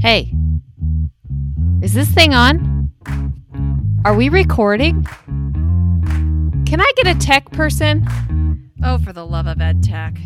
Hey, is this thing on? Are we recording? Can I get a tech person? Oh, for the love of ed tech.